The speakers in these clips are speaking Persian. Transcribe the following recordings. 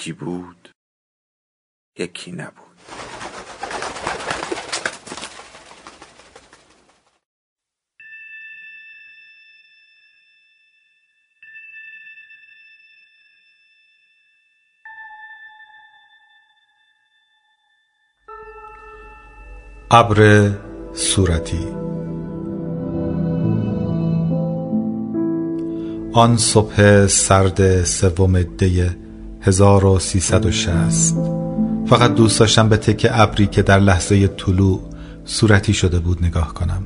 یکی بود یکی نبود. ابر صورتی. آن صبح سرد سوم دی 1360 فقط دوست داشتم به تک ابری که در لحظه طلوع صورتی شده بود نگاه کنم.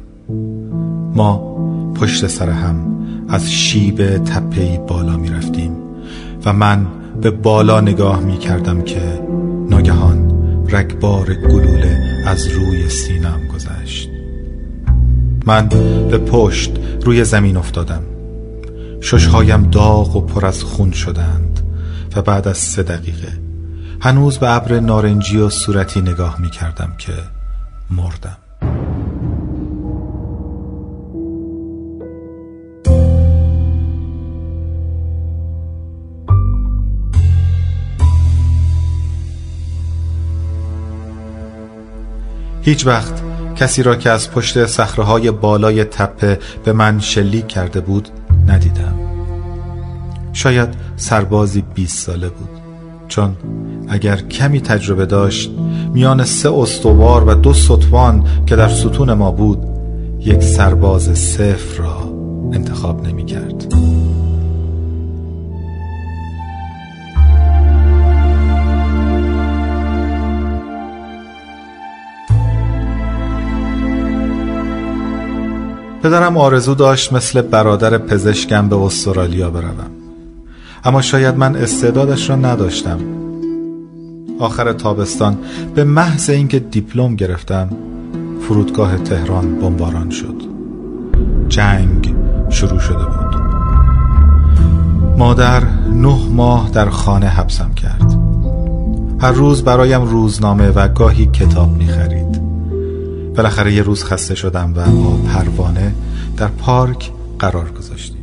ما پشت سر هم از شیب تپهی بالا می رفتیم و من به بالا نگاه می کردم که ناگهان رگبار گلوله از روی سینم گذشت. من به پشت روی زمین افتادم. ششهایم داغ و پر از خون شدند. و بعد از سه دقیقه هنوز به ابر نارنجی و صورتی نگاه می کردم که مردم. هیچ وقت کسی را که از پشت صخره بالای تپه به من شلیک کرده بود ندیدم. شاید سربازی 20 ساله بود. چون اگر کمی تجربه داشت میان سه استوار و دو ستوان که در ستون ما بود یک سرباز صفر را انتخاب نمی کرد. پدرم آرزو داشت مثل برادر پزشکم به استرالیا بروم. اما شاید من استعدادش را نداشتم. آخر تابستان به محض اینکه دیپلم گرفتم فرودگاه تهران بمباران شد. جنگ شروع شده بود. مادر نه ماه در خانه حبسم کرد. هر روز برایم روزنامه و گاهی کتاب می خرید بالاخره یه روز خسته شدم و با پروانه در پارک قرار گذاشتیم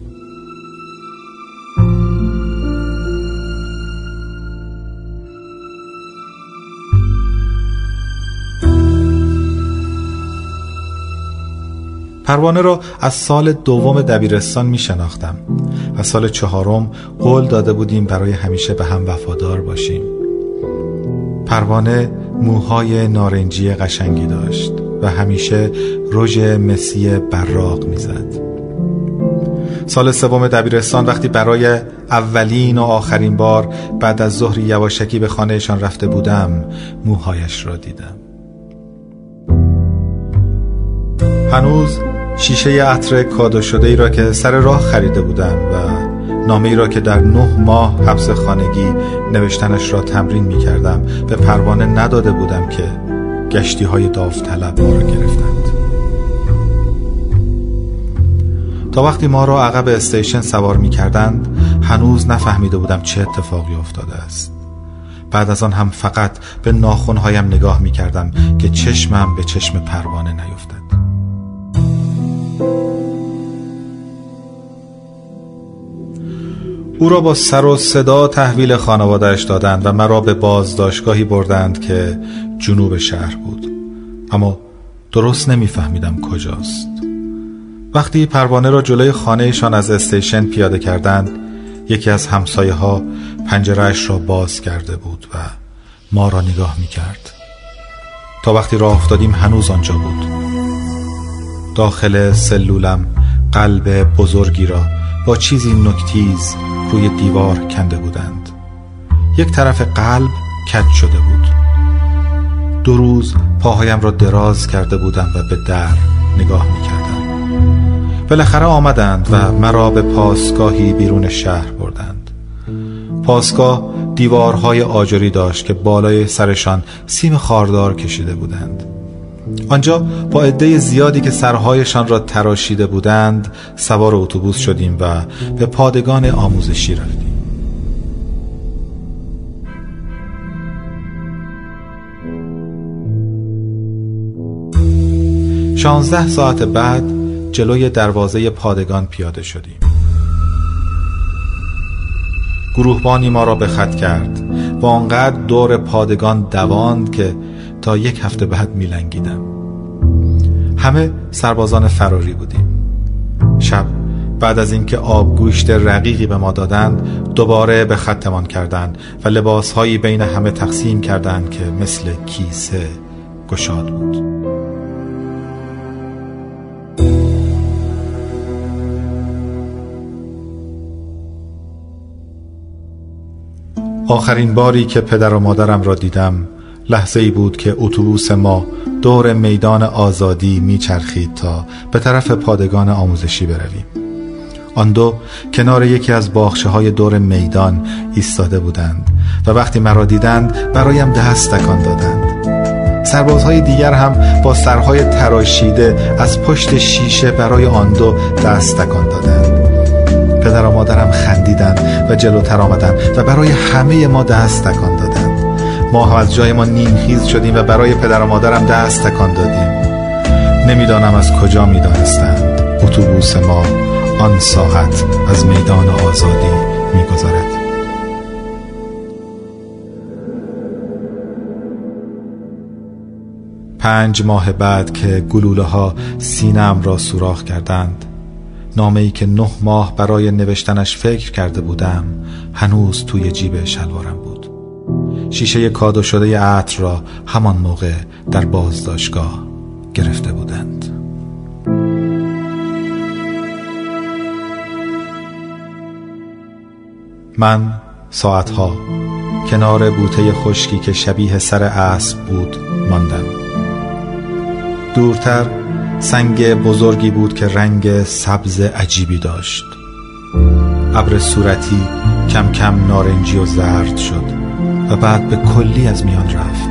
پروانه را از سال دوم دبیرستان می شناختم و سال چهارم قول داده بودیم برای همیشه به هم وفادار باشیم پروانه موهای نارنجی قشنگی داشت و همیشه رژ مسی براق می‌زد. سال سوم دبیرستان وقتی برای اولین و آخرین بار بعد از ظهر یواشکی به خانهشان رفته بودم موهایش را دیدم هنوز شیشه عطر کادو شده ای را که سر راه خریده بودم و نامه ای را که در نه ماه حبس خانگی نوشتنش را تمرین می کردم. به پروانه نداده بودم که گشتی های داوطلب ما را گرفتند. تا وقتی ما را عقب استیشن سوار می کردند هنوز نفهمیده بودم چه اتفاقی افتاده است. بعد از آن هم فقط به ناخونهایم نگاه می کردم که چشمم به چشم پروانه نیفتد. او را با سر و صدا تحویل خانوادهش دادند و مرا به بازداشتگاهی بردند که جنوب شهر بود. اما درست نمیفهمیدم کجاست. وقتی پروانه را جلوی خانهشان از استیشن پیاده کردند یکی از همسایه ها پنجرهش را باز کرده بود و ما را نگاه می کرد تا وقتی راه افتادیم هنوز آنجا بود. داخل سلولم قلب بزرگی را با چیزی نکتیز روی دیوار کنده بودند. یک طرف قلب کج شده بود. دو روز پاهایم را دراز کرده بودم و به در نگاه می کردم بالاخره آمدند و مرا به پاسگاهی بیرون شهر بردند. پاسگاه دیوارهای آجری داشت که بالای سرشان سیم خاردار کشیده بودند. آنجا با عده زیادی که سرهایشان را تراشیده بودند سوار اتوبوس شدیم و به پادگان آموزشی رفتیم. شانزده ساعت بعد جلوی دروازه پادگان پیاده شدیم. گروهبانی ما را به خط کرد. و آنقدر دور پادگان دواند که تا یک هفته بعد میلنگیدم. همه سربازان فراری بودیم. شب بعد از اینکه آبگوشت رقیقی به ما دادند دوباره به خطمان کردند و لباسهایی بین همه تقسیم کردند که مثل کیسه گشاد بود. آخرین باری که پدر و مادرم را دیدم لحظه ای بود که اتوبوس ما دور میدان آزادی میچرخید تا به طرف پادگان آموزشی برویم. آن دو کنار یکی از باخشه های دور میدان ایستاده بودند و وقتی مرا دیدند برایم دست تکان دادند. سربازهای دیگر هم با سرهای تراشیده از پشت شیشه برای آن دو دست تکان دادند. پدر و مادرم خندیدند و جلوتر آمدند و برای همه ما دست تکان دادند. ما از جای ما نیمخیز شدیم و برای پدر و مادرم دست تکان دادیم. نمی‌دانم از کجا می‌دانستند. اتوبوس ما آن ساعت از میدان آزادی میگذرد. پنج ماه بعد که گلوله ها سینم را سوراخ کردند نامه ای که نه ماه برای نوشتنش فکر کرده بودم هنوز توی جیب شلوارم بود. شیشه کادو شده عطر را همان موقع در بازداشتگاه گرفته بودند. من ساعتها کنار بوته خشکی که شبیه سر اسب بود ماندم. دورتر سنگ بزرگی بود که رنگ سبز عجیبی داشت. ابر صورتی کم کم نارنجی و زرد شد. و بعد به کلی از میان رفت.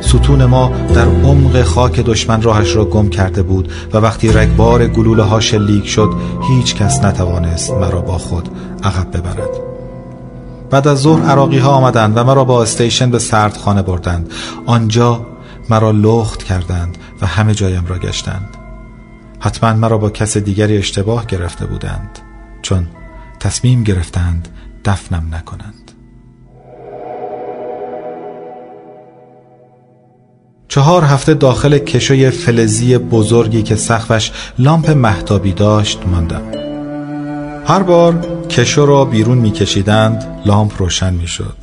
ستون ما در عمق خاک دشمن راهش را گم کرده بود و وقتی رگبار گلوله ها شلیک شد هیچ کس نتوانست مرا با خود عقب ببرد. بعد از ظهر عراقی ها آمدند و مرا با استیشن به سردخانه بردند. آنجا مرا لخت کردند و همه جایم را گشتند. حتما مرا با کس دیگری اشتباه گرفته بودند. چون تصمیم گرفتند دفنم نکنند. چهار هفته داخل کشوی فلزی بزرگی که سقفش لامپ محتابی داشت ماندم. هر بار کشو را بیرون میکشیدند لامپ روشن می‌شد.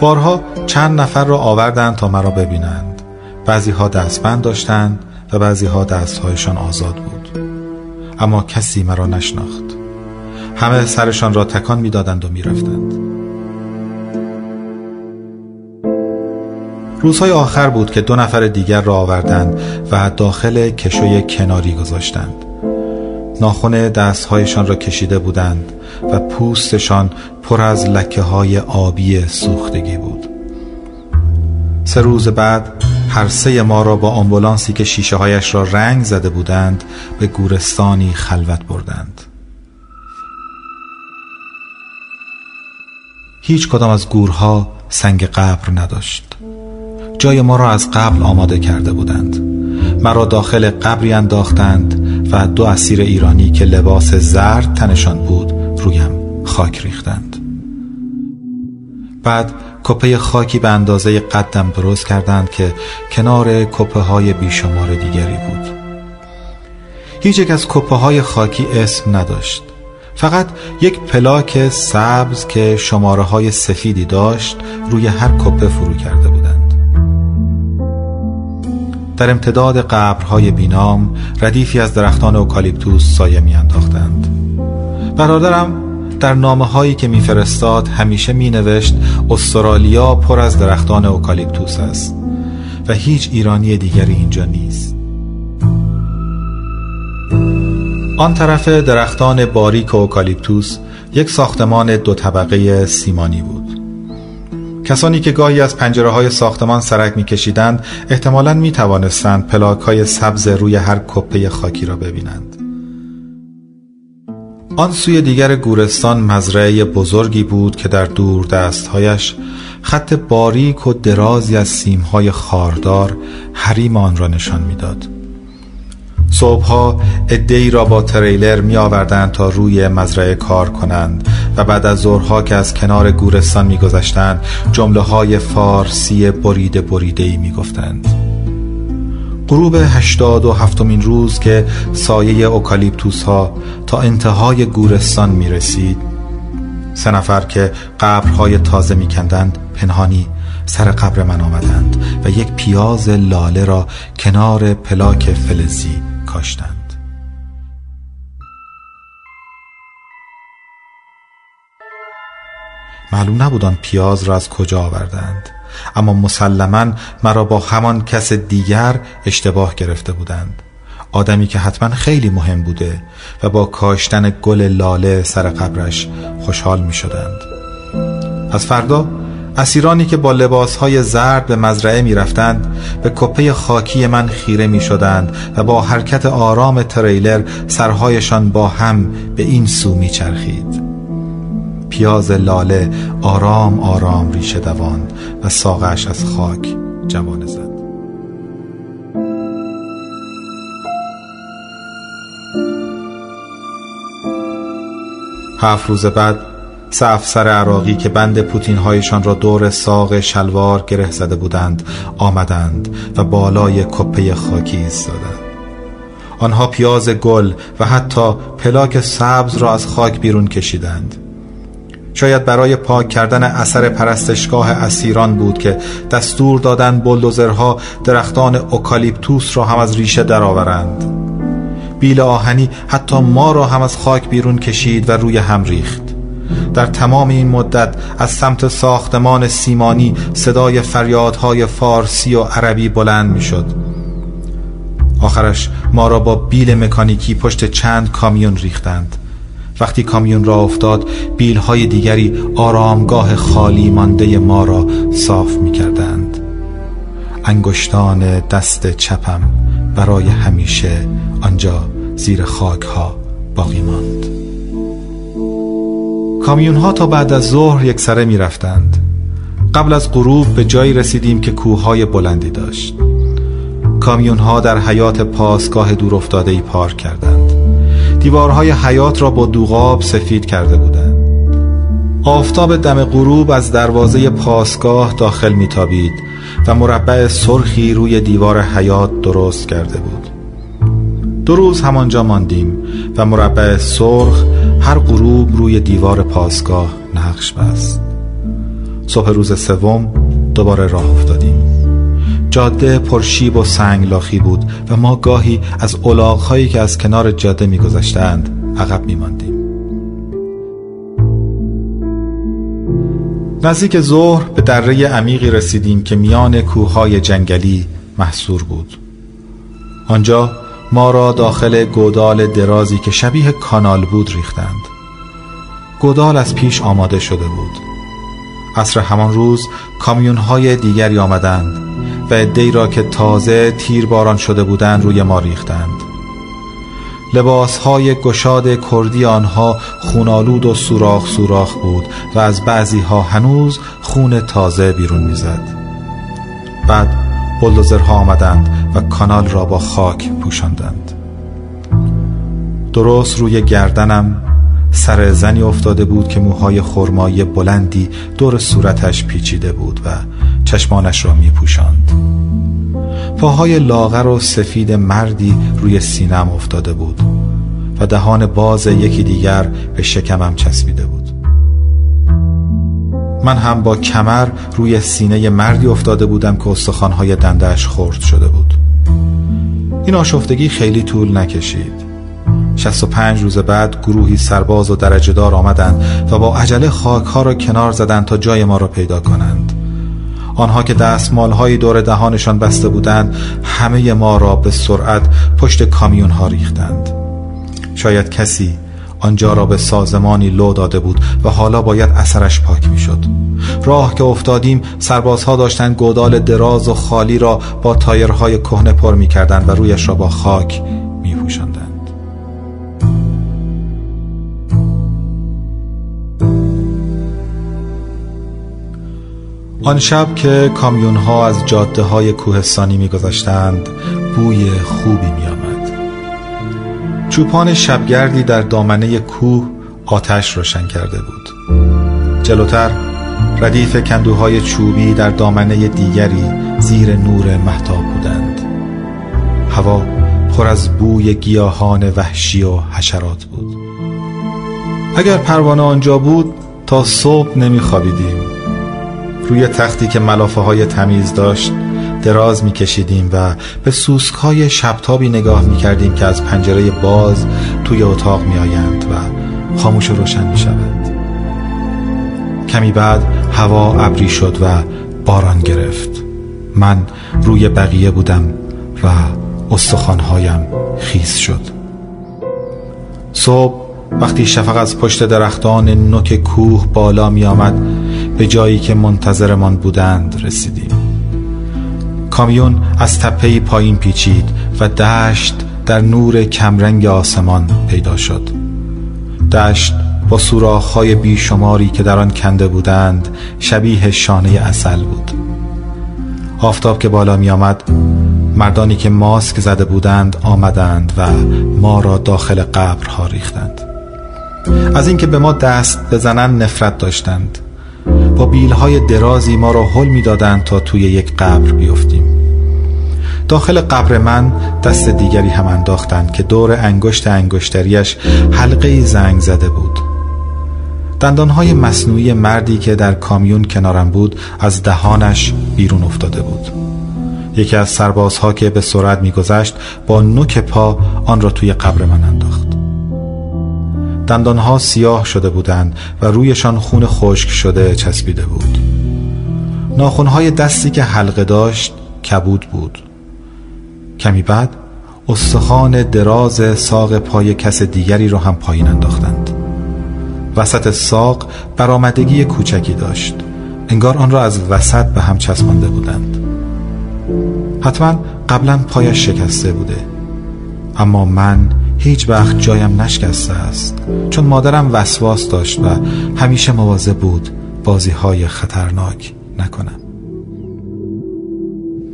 بارها چند نفر را آوردند تا مرا ببینند. بعضی ها دستبند داشتند و بعضی ها دستهایشان آزاد بود. اما کسی مرا نشناخت. همه سرشان را تکان می‌دادند و می‌رفتند. روزهای آخر بود که دو نفر دیگر را آوردند و داخل کشوی کناری گذاشتند. ناخن دستهایشان را کشیده بودند و پوستشان پر از لکه های آبی سوختگی بود. سه روز بعد هر سه ما را با آمبولانسی که شیشه هایش را رنگ زده بودند به گورستانی خلوت بردند. هیچ کدام از گورها سنگ قبر نداشت. جای ما را از قبل آماده کرده بودند. مرا داخل قبری انداختند و دو اسیر ایرانی که لباس زرد تنشان بود رویم خاک ریختند. بعد کپه خاکی به اندازه قدم درست کردند که کنار کپه های بیشمار دیگری بود. هیچ یک از کپه های خاکی اسم نداشت. فقط یک پلاک سبز که شماره های سفیدی داشت روی هر کپه فرو کرده بودند در امتداد قبرهای بینام ردیفی از درختان اوکالیپتوس سایه میانداختند. برادرم در نامه هایی که میفرستاد همیشه می نوشت استرالیا پر از درختان اوکالیپتوس است و هیچ ایرانی دیگری اینجا نیست. آن طرف درختان باریک اوکالیپتوس یک ساختمان دو طبقه سیمانی بود. کسانی که گاهی از پنجره های ساختمان سرک می کشیدند احتمالا می توانستند پلاک های سبز روی هر کپه خاکی را ببینند آن سوی دیگر گورستان مزرعه بزرگی بود که در دور دستهایش خط باریک و درازی از سیمهای خاردار حریم آن را نشان می‌داد. صبحها ادهی را با تریلر می آوردند تا روی مزرعه کار کنند و بعد از ظهرها که از کنار گورستان می گذشتند جمله های فارسی بریده بریده ای می گفتند. غروب هشتاد و هفتمین روز که سایه اوکالیپتوس ها تا انتهای گورستان می رسید سه نفر که قبرهای تازه می کندند پنهانی سر قبر من آمدند و یک پیاز لاله را کنار پلاک فلزی کاشتند. معلوم نبود آن پیاز را از کجا آوردند اما مسلما مرا با همان کس دیگر اشتباه گرفته بودند. آدمی که حتما خیلی مهم بوده و با کاشتن گل لاله سر قبرش خوشحال می شدند از فردا اسیرانی که با لباسهای زرد به مزرعه می رفتند به کپه خاکی من خیره می شدند و با حرکت آرام تریلر سرهایشان با هم به این سو می چرخید پیاز لاله آرام آرام ریشه دوان و ساقش از خاک جوانه زد. هفت روز بعد سه افسر عراقی که بند پوتین هایشان را دور ساق شلوار گره زده بودند آمدند و بالای کپه خاکی ایستادند. آنها پیاز گل و حتی پلاک سبز را از خاک بیرون کشیدند. شاید برای پاک کردن اثر پرستشگاه اسیران بود که دستور دادند بلدوزرها درختان اوکالیپتوس را هم از ریشه درآورند. بیل آهنی حتی ما را هم از خاک بیرون کشید و روی هم ریخت. در تمام این مدت از سمت ساختمان سیمانی صدای فریادهای فارسی و عربی بلند می شد آخرش ما را با بیل مکانیکی پشت چند کامیون ریختند. وقتی کامیون را افتاد بیل های دیگری آرامگاه خالی مانده ما را صاف می کردند انگشتان دست چپم برای همیشه آنجا زیر خاک ها باقی ماند. کامیون ها تا بعد از ظهر یک سره می رفتند قبل از غروب به جایی رسیدیم که کوههای بلندی داشت. کامیون ها در حیات پاسگاه دور افتاده ای پارک کردند. دیوارهای حیات را با دوغاب سفید کرده بودند. آفتاب دم غروب از دروازه پاسگاه داخل میتابید و مربع سرخی روی دیوار حیات درست کرده بود. دو روز همانجا ماندیم و مربع سرخ هر غروب روی دیوار پاسگاه نقش بست. صبح روز سوم دوباره راه افتادیم. جاده پرشیب و سنگلاخی بود و ما گاهی از الاغهایی که از کنار جاده میگذشتند عقب میماندیم. نزدیک ظهر به دره عمیقی رسیدیم که میان کوههای جنگلی محصور بود. آنجا ما را داخل گودال درازی که شبیه کانال بود ریختند. گودال از پیش آماده شده بود. عصر همان روز کامیون های دیگری آمدند و ادهی را که تازه تیر باران شده بودند روی ما ریختند. لباس های گشاد کردی آنها خونالود و سوراخ سوراخ بود و از بعضی ها هنوز خون تازه بیرون می‌زد. بعد بلدوزرها آمدند و کانال را با خاک پوشاندند. درست روی گردنم سر زنی افتاده بود که موهای خرمایی بلندی دور صورتش پیچیده بود و چشمانش را می پوشند. پاهای لاغر و سفید مردی روی سینم افتاده بود و دهان باز یکی دیگر به شکمم چسبیده بود. من هم با کمر روی سینه مردی افتاده بودم که استخوانهای دندش خورد شده بود. این آشفتگی خیلی طول نکشید. 65 روز بعد گروهی سرباز و درجه دار آمدند و با عجله خاک ها را کنار زدند تا جای ما را پیدا کنند. آنها که دستمال دور دهانشان بسته بودند همه ما را به سرعت پشت کامیون ها ریختند. شاید کسی آنجا را به سازمانی لو داده بود و حالا باید اثرش پاک می‌شد. راه که افتادیم سربازها داشتند گودال دراز و خالی را با تایرهای کهنه پر می‌کردند و رویش را با خاک میپوشاندند آن شب که کامیون ها از جاده های کوهستانی میگذشتند بوی خوبی می آمد چوپان شبگردی در دامنه کوه آتش روشن کرده بود. جلوتر ردیف کندوهای چوبی در دامنه دیگری زیر نور محتاب بودند. هوا پر از بوی گیاهان وحشی و حشرات بود. اگر پروانه آنجا بود تا صبح نمیخوابیدیم. روی تختی که ملافه های تمیز داشت دراز میکشیدیم و به سوسک های شبتابی نگاه می‌کردیم که از پنجره باز توی اتاق میآیند و خاموش و روشن می‌شوند. کمی بعد هوا ابری شد و باران گرفت. من روی بقیه بودم و استخوانهایم خیز شد. صبح وقتی شفق از پشت درختان نوک کوه بالا می آمد به جایی که منتظرمان بودند رسیدیم. کامیون از تپه پایین پیچید و دشت در نور کمرنگ آسمان پیدا شد. دشت با سوراخ‌های بیشماری که در آن کنده بودند شبیه شانه اصل بود. آفتاب که بالا می آمد مردانی که ماسک زده بودند آمدند و ما را داخل قبرها ریختند. از اینکه به ما دست بزنن نفرت داشتند. با بیلهای درازی ما را حل می‌دادند تا توی یک قبر بیفتیم. داخل قبر من دست دیگری هم انداختند که دور انگشت انگشتریش حلقه زنگ زده بود. دندانهای مصنوعی مردی که در کامیون کنارم بود از دهانش بیرون افتاده بود. یکی از سربازها که به سرعت میگذشت با نوک پا آن را توی قبر من انداخت. دندانها سیاه شده بودند و رویشان خون خشک شده چسبیده بود. ناخونهای دستی که حلقه داشت کبود بود. کمی بعد استخوان دراز ساق پای کس دیگری را هم پایین انداختند. وسط ساق برآمدگی کوچکی داشت. انگار آن را از وسط به هم چسبانده بودند. حتما قبلا پایش شکسته بوده. اما من هیچ وقت جایم نشکسته است. چون مادرم وسواس داشت و همیشه مواظب بود بازی های خطرناک نکنم.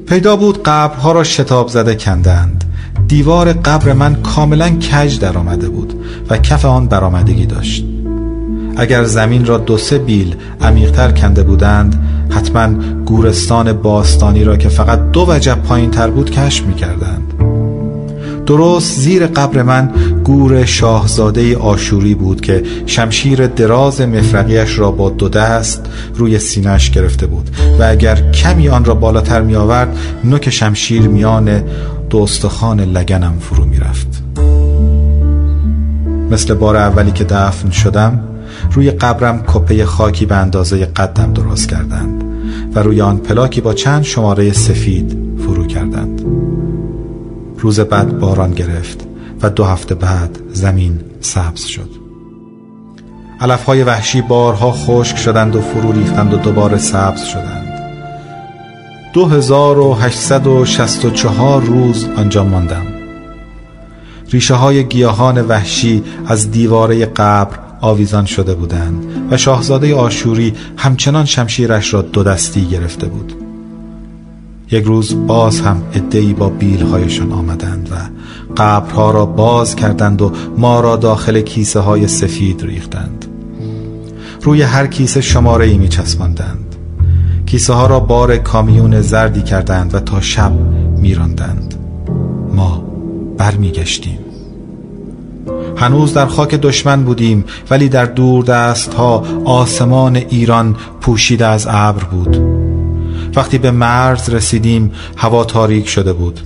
پیدا بود قبرها را شتاب زده کندند. دیوار قبر من کاملا کج در آمده بود و کف آن برآمدگی داشت. اگر زمین را دو سه بیل عمیقتر کنده بودند حتما گورستان باستانی را که فقط دو وجب پایین تر بود کشف می کردند درست زیر قبر من گور شاهزاده آشوری بود که شمشیر دراز مفرقیش را با دو دست روی سینهش گرفته بود و اگر کمی آن را بالاتر می آورد نوک شمشیر میان دو لگنم فرو می رفت مثل بار اولی که دفن شدم روی قبرم کپه خاکی به اندازه قدم درست کردند و روی آن پلاکی با چند شماره سفید فرو کردند. روز بعد باران گرفت و دو هفته بعد زمین سبز شد. علف های وحشی بارها خشک شدند و فرو ریختند و دوباره سبز شدند. دو هزار و هشتصد و شست و چهار روز آنجا ماندم. ریشه های گیاهان وحشی از دیواره قبر آویزان شده بودند و شاهزاده آشوری همچنان شمشیرش را دو دستی گرفته بود. یک روز باز هم ادهی با بیلهایشان آمدند و قبرها را باز کردند و ما را داخل کیسه های سفید ریختند. روی هر کیسه شماره ای می چسباندند کیسه ها را بار کامیون زردی کردند و تا شب میراندند. ما برمیگشتیم. هنوز در خاک دشمن بودیم ولی در دور دست ها آسمان ایران پوشیده از ابر بود. وقتی به مرز رسیدیم هوا تاریک شده بود.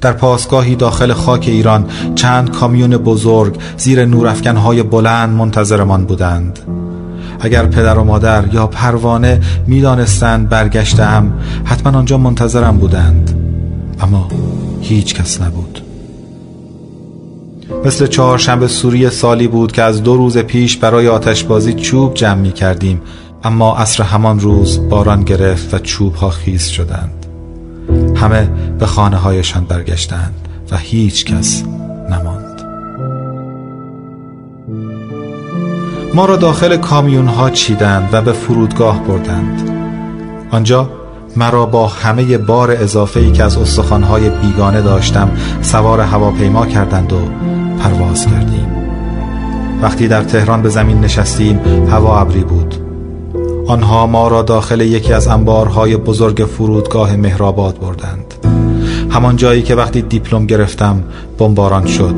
در پاسگاهی داخل خاک ایران چند کامیون بزرگ زیر نورافکنهای بلند منتظرمان بودند. اگر پدر و مادر یا پروانه می‌دانستند برگشتم حتما آنجا منتظرم بودند. اما هیچ کس نبود. مثل چهارشنبه سوری سالی بود که از دو روز پیش برای آتشبازی چوب جمع می کردیم اما عصر همان روز باران گرفت و چوب ها خیز شدند. همه به خانه هایشان برگشتند و هیچ کس نماند. ما را داخل کامیون ها چیدند و به فرودگاه بردند. آنجا مرا با همه بار اضافه ای که از استخوانهای بیگانه داشتم سوار هواپیما کردند و پرواز کردیم. وقتی در تهران به زمین نشستیم هوا ابری بود. آنها ما را داخل یکی از انبارهای بزرگ فرودگاه مهرآباد بردند. همان جایی که وقتی دیپلم گرفتم بمباران شد.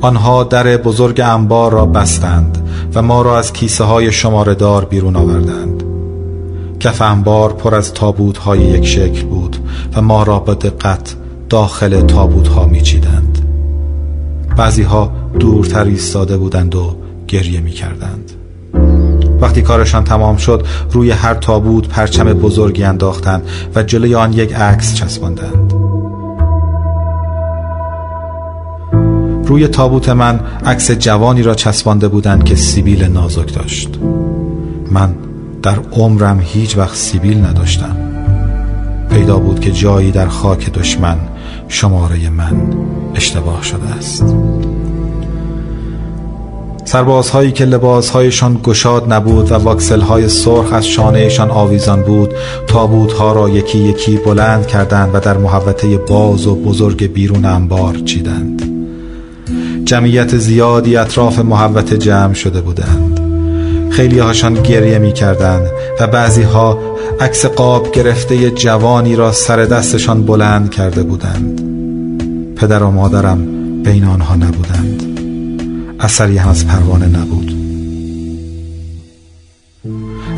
آنها در بزرگ انبار را بستند و ما را از کیسه های شماره دار بیرون آوردند. کف انبار پر از تابوت های یک شکل بود و ما را با دقت داخل تابوت ها میچیدند. بعضی ها دورتر ایستاده بودند و گریه می کردند وقتی کارشان تمام شد روی هر تابوت پرچم بزرگی انداختند و جلوی آن یک عکس چسباندند. روی تابوت من عکس جوانی را چسبانده بودند که سیبیل نازک داشت. من در عمرم هیچ وقت سیبیل نداشتم. پیدا بود که جایی در خاک دشمن شماره من اشتباه شده است. سربازهایی که لباسهایشان گشاد نبود و واکسلهای سرخ از شانهشان آویزان بود تابوتها را یکی یکی بلند کردند و در محوطه باز و بزرگ بیرون انبار چیدند. جمعیت زیادی اطراف محوطه جمع شده بودند. خیلی هاشان گریه می کردند و بعضی ها عکس قاب گرفته جوانی را سر دستشان بلند کرده بودند. پدر و مادرم بین آنها نبودند. اثری هم از پروانه نبود.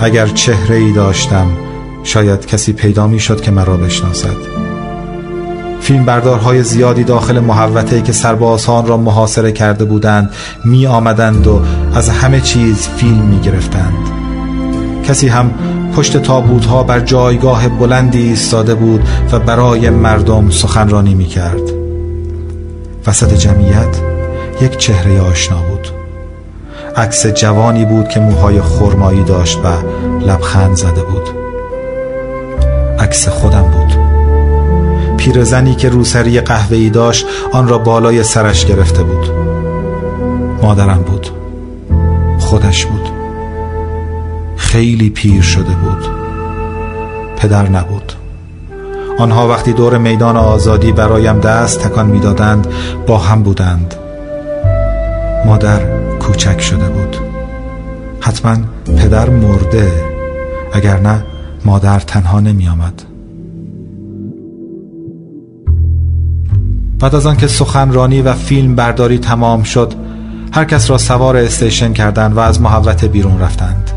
اگر چهره ای داشتم شاید کسی پیدا می شد که مرا بشناسد. فیلم بردارهای زیادی داخل محوطه که سربازان را محاصره کرده بودند می آمدند و از همه چیز فیلم می گرفتند کسی هم پشت تابوت ها بر جایگاه بلندی ایستاده بود و برای مردم سخنرانی می کرد وسط جمعیت یک چهره آشنا بود. عکس جوانی بود که موهای خرمایی داشت و لبخند زده بود. عکس خودم بود. پیرزنی که روسری قهوه‌ای داشت آن را بالای سرش گرفته بود. مادرم بود. خودش بود. خیلی پیر شده بود. پدر نبود. آنها وقتی دور میدان آزادی برایم دست تکان می‌دادند با هم بودند. مادر کوچک شده بود. حتما پدر مرده اگر نه مادر تنها نمی آمد بعد از آنکه سخنرانی و فیلم برداری تمام شد هر کس را سوار استیشن کردند و از محوطه بیرون رفتند.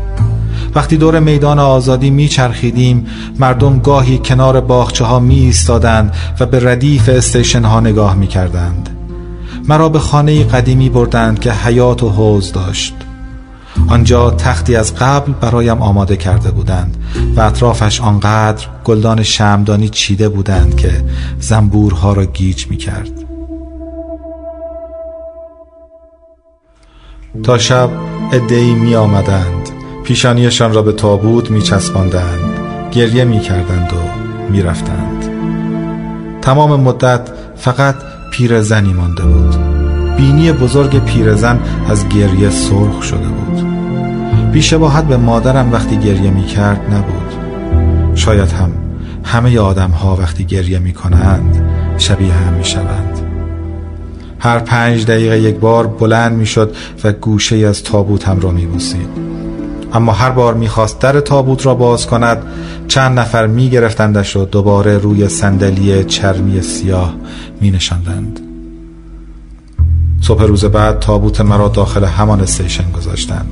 وقتی دور میدان آزادی میچرخیدیم مردم گاهی کنار باخچه ها می ایستادند و به ردیف استیشن ها نگاه می کردند مرا به خانه قدیمی بردند که حیات و حوز داشت. آنجا تختی از قبل برایم آماده کرده بودند و اطرافش آنقدر گلدان شمدانی چیده بودند که زنبورها را گیج می کرد تا شب ادهی می آمدند پیشانیشان را به تابوت می چسباندند گریه می کردند و می رفتند تمام مدت فقط پیرزنی مانده بود. بینی بزرگ پیرزن از گریه سرخ شده بود. بیشباهت به مادرم وقتی گریه می کرد نبود. شاید هم همه آدم ها وقتی گریه می کنند شبیه هم می شوند. هر پنج دقیقه یک بار بلند می شد و گوشه از تابوتم را می بوسید. اما هر بار می‌خواست در تابوت را باز کند چند نفر میگرفتندش و دوباره روی صندلی چرمی سیاه می نشندند صبح روز بعد تابوت مرا داخل همان استیشن گذاشتند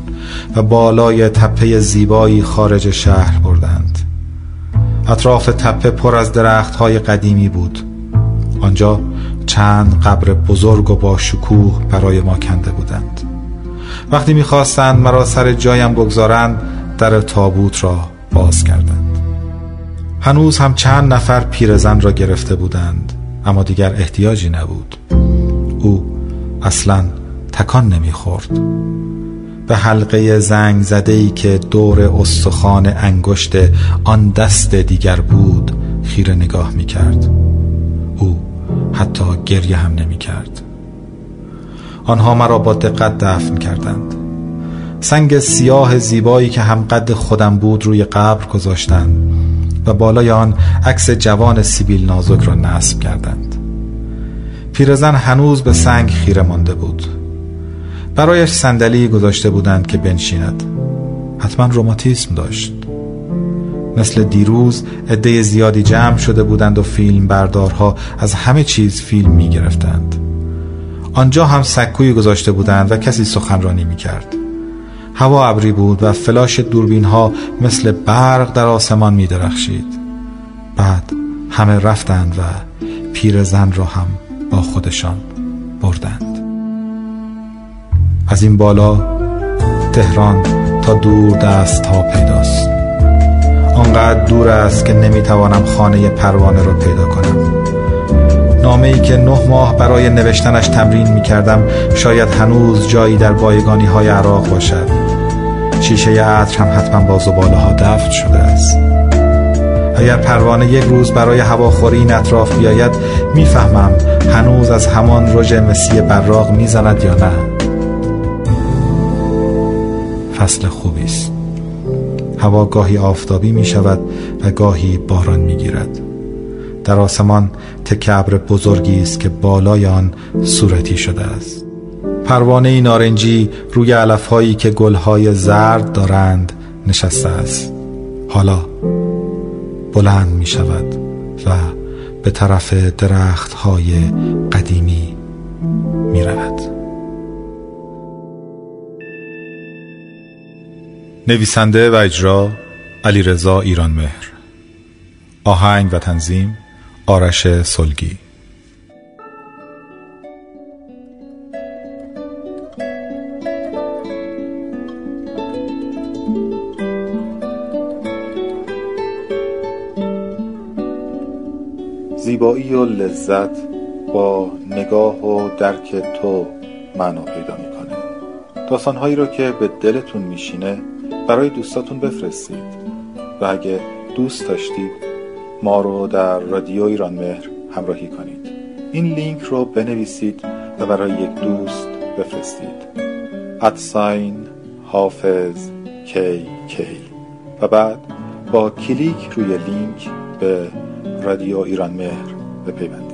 و بالای تپه زیبایی خارج شهر بردند. اطراف تپه پر از درخت های قدیمی بود. آنجا چند قبر بزرگ و با شکوه برای ما کنده بودند. وقتی می‌خواستند مرا سر جایم بگذارند در تابوت را باز کردند. هنوز هم چند نفر پیرزن را گرفته بودند اما دیگر احتیاجی نبود. او اصلا تکان نمی‌خورد. به حلقه زنگ زده ای که دور استخوان انگشت آن دست دیگر بود خیره نگاه می کرد او حتی گریه هم نمی کرد آنها مرا با دقت دفن کردند. سنگ سیاه زیبایی که هم قد خودم بود روی قبر گذاشتند و بالای آن عکس جوان سیبیل نازک را نصب کردند. پیرزن هنوز به سنگ خیره مانده بود. برایش صندلی گذاشته بودند که بنشیند. حتما روماتیسم داشت. مثل دیروز عده زیادی جمع شده بودند و فیلم بردارها از همه چیز فیلم می گرفتند آنجا هم سکوی گذاشته بودند و کسی سخنرانی می کرد هوا ابری بود و فلاش دوربین ها مثل برق در آسمان می درخشید بعد همه رفتند و پیرزن را هم با خودشان بردند. از این بالا تهران تا دور دست ها پیداست. آنقدر دور است که نمی‌توانم خانه پروانه را پیدا کنم. نامه ای که نه ماه برای نوشتنش تمرین می کردم شاید هنوز جایی در بایگانی های عراق باشد. شیشه عطر هم حتما با زباله ها دفت شده است. اگر پروانه یک روز برای هواخوری این اطراف بیاید می‌فهمم هنوز از همان رژ مسی براق می‌زند یا نه. فصل خوبی است. هوا گاهی آفتابی می شود و گاهی باران می گیرد در آسمان تکه ابر بزرگی است که بالای آن صورتی شده است. پروانه نارنجی روی علف هایی که گلهای زرد دارند نشسته است. حالا بلند می شود و به طرف درخت های قدیمی می رود. نویسنده و اجرا علی رضا ایران مهر آهنگ و تنظیم آرش سلگی. زیبایی و لذت با نگاه و درک تو معنا پیدا می‌کنه. داستانهایی رو که به دلتون میشینه برای دوستاتون بفرستید. و اگه دوست داشتید ما رو در رادیو ایران مهر همراهی کنید. این لینک رو بنویسید و برای یک دوست بفرستید. ادساین حافظ کی کی و بعد با کلیک روی لینک به رادیو ایران مهر بپیوندید.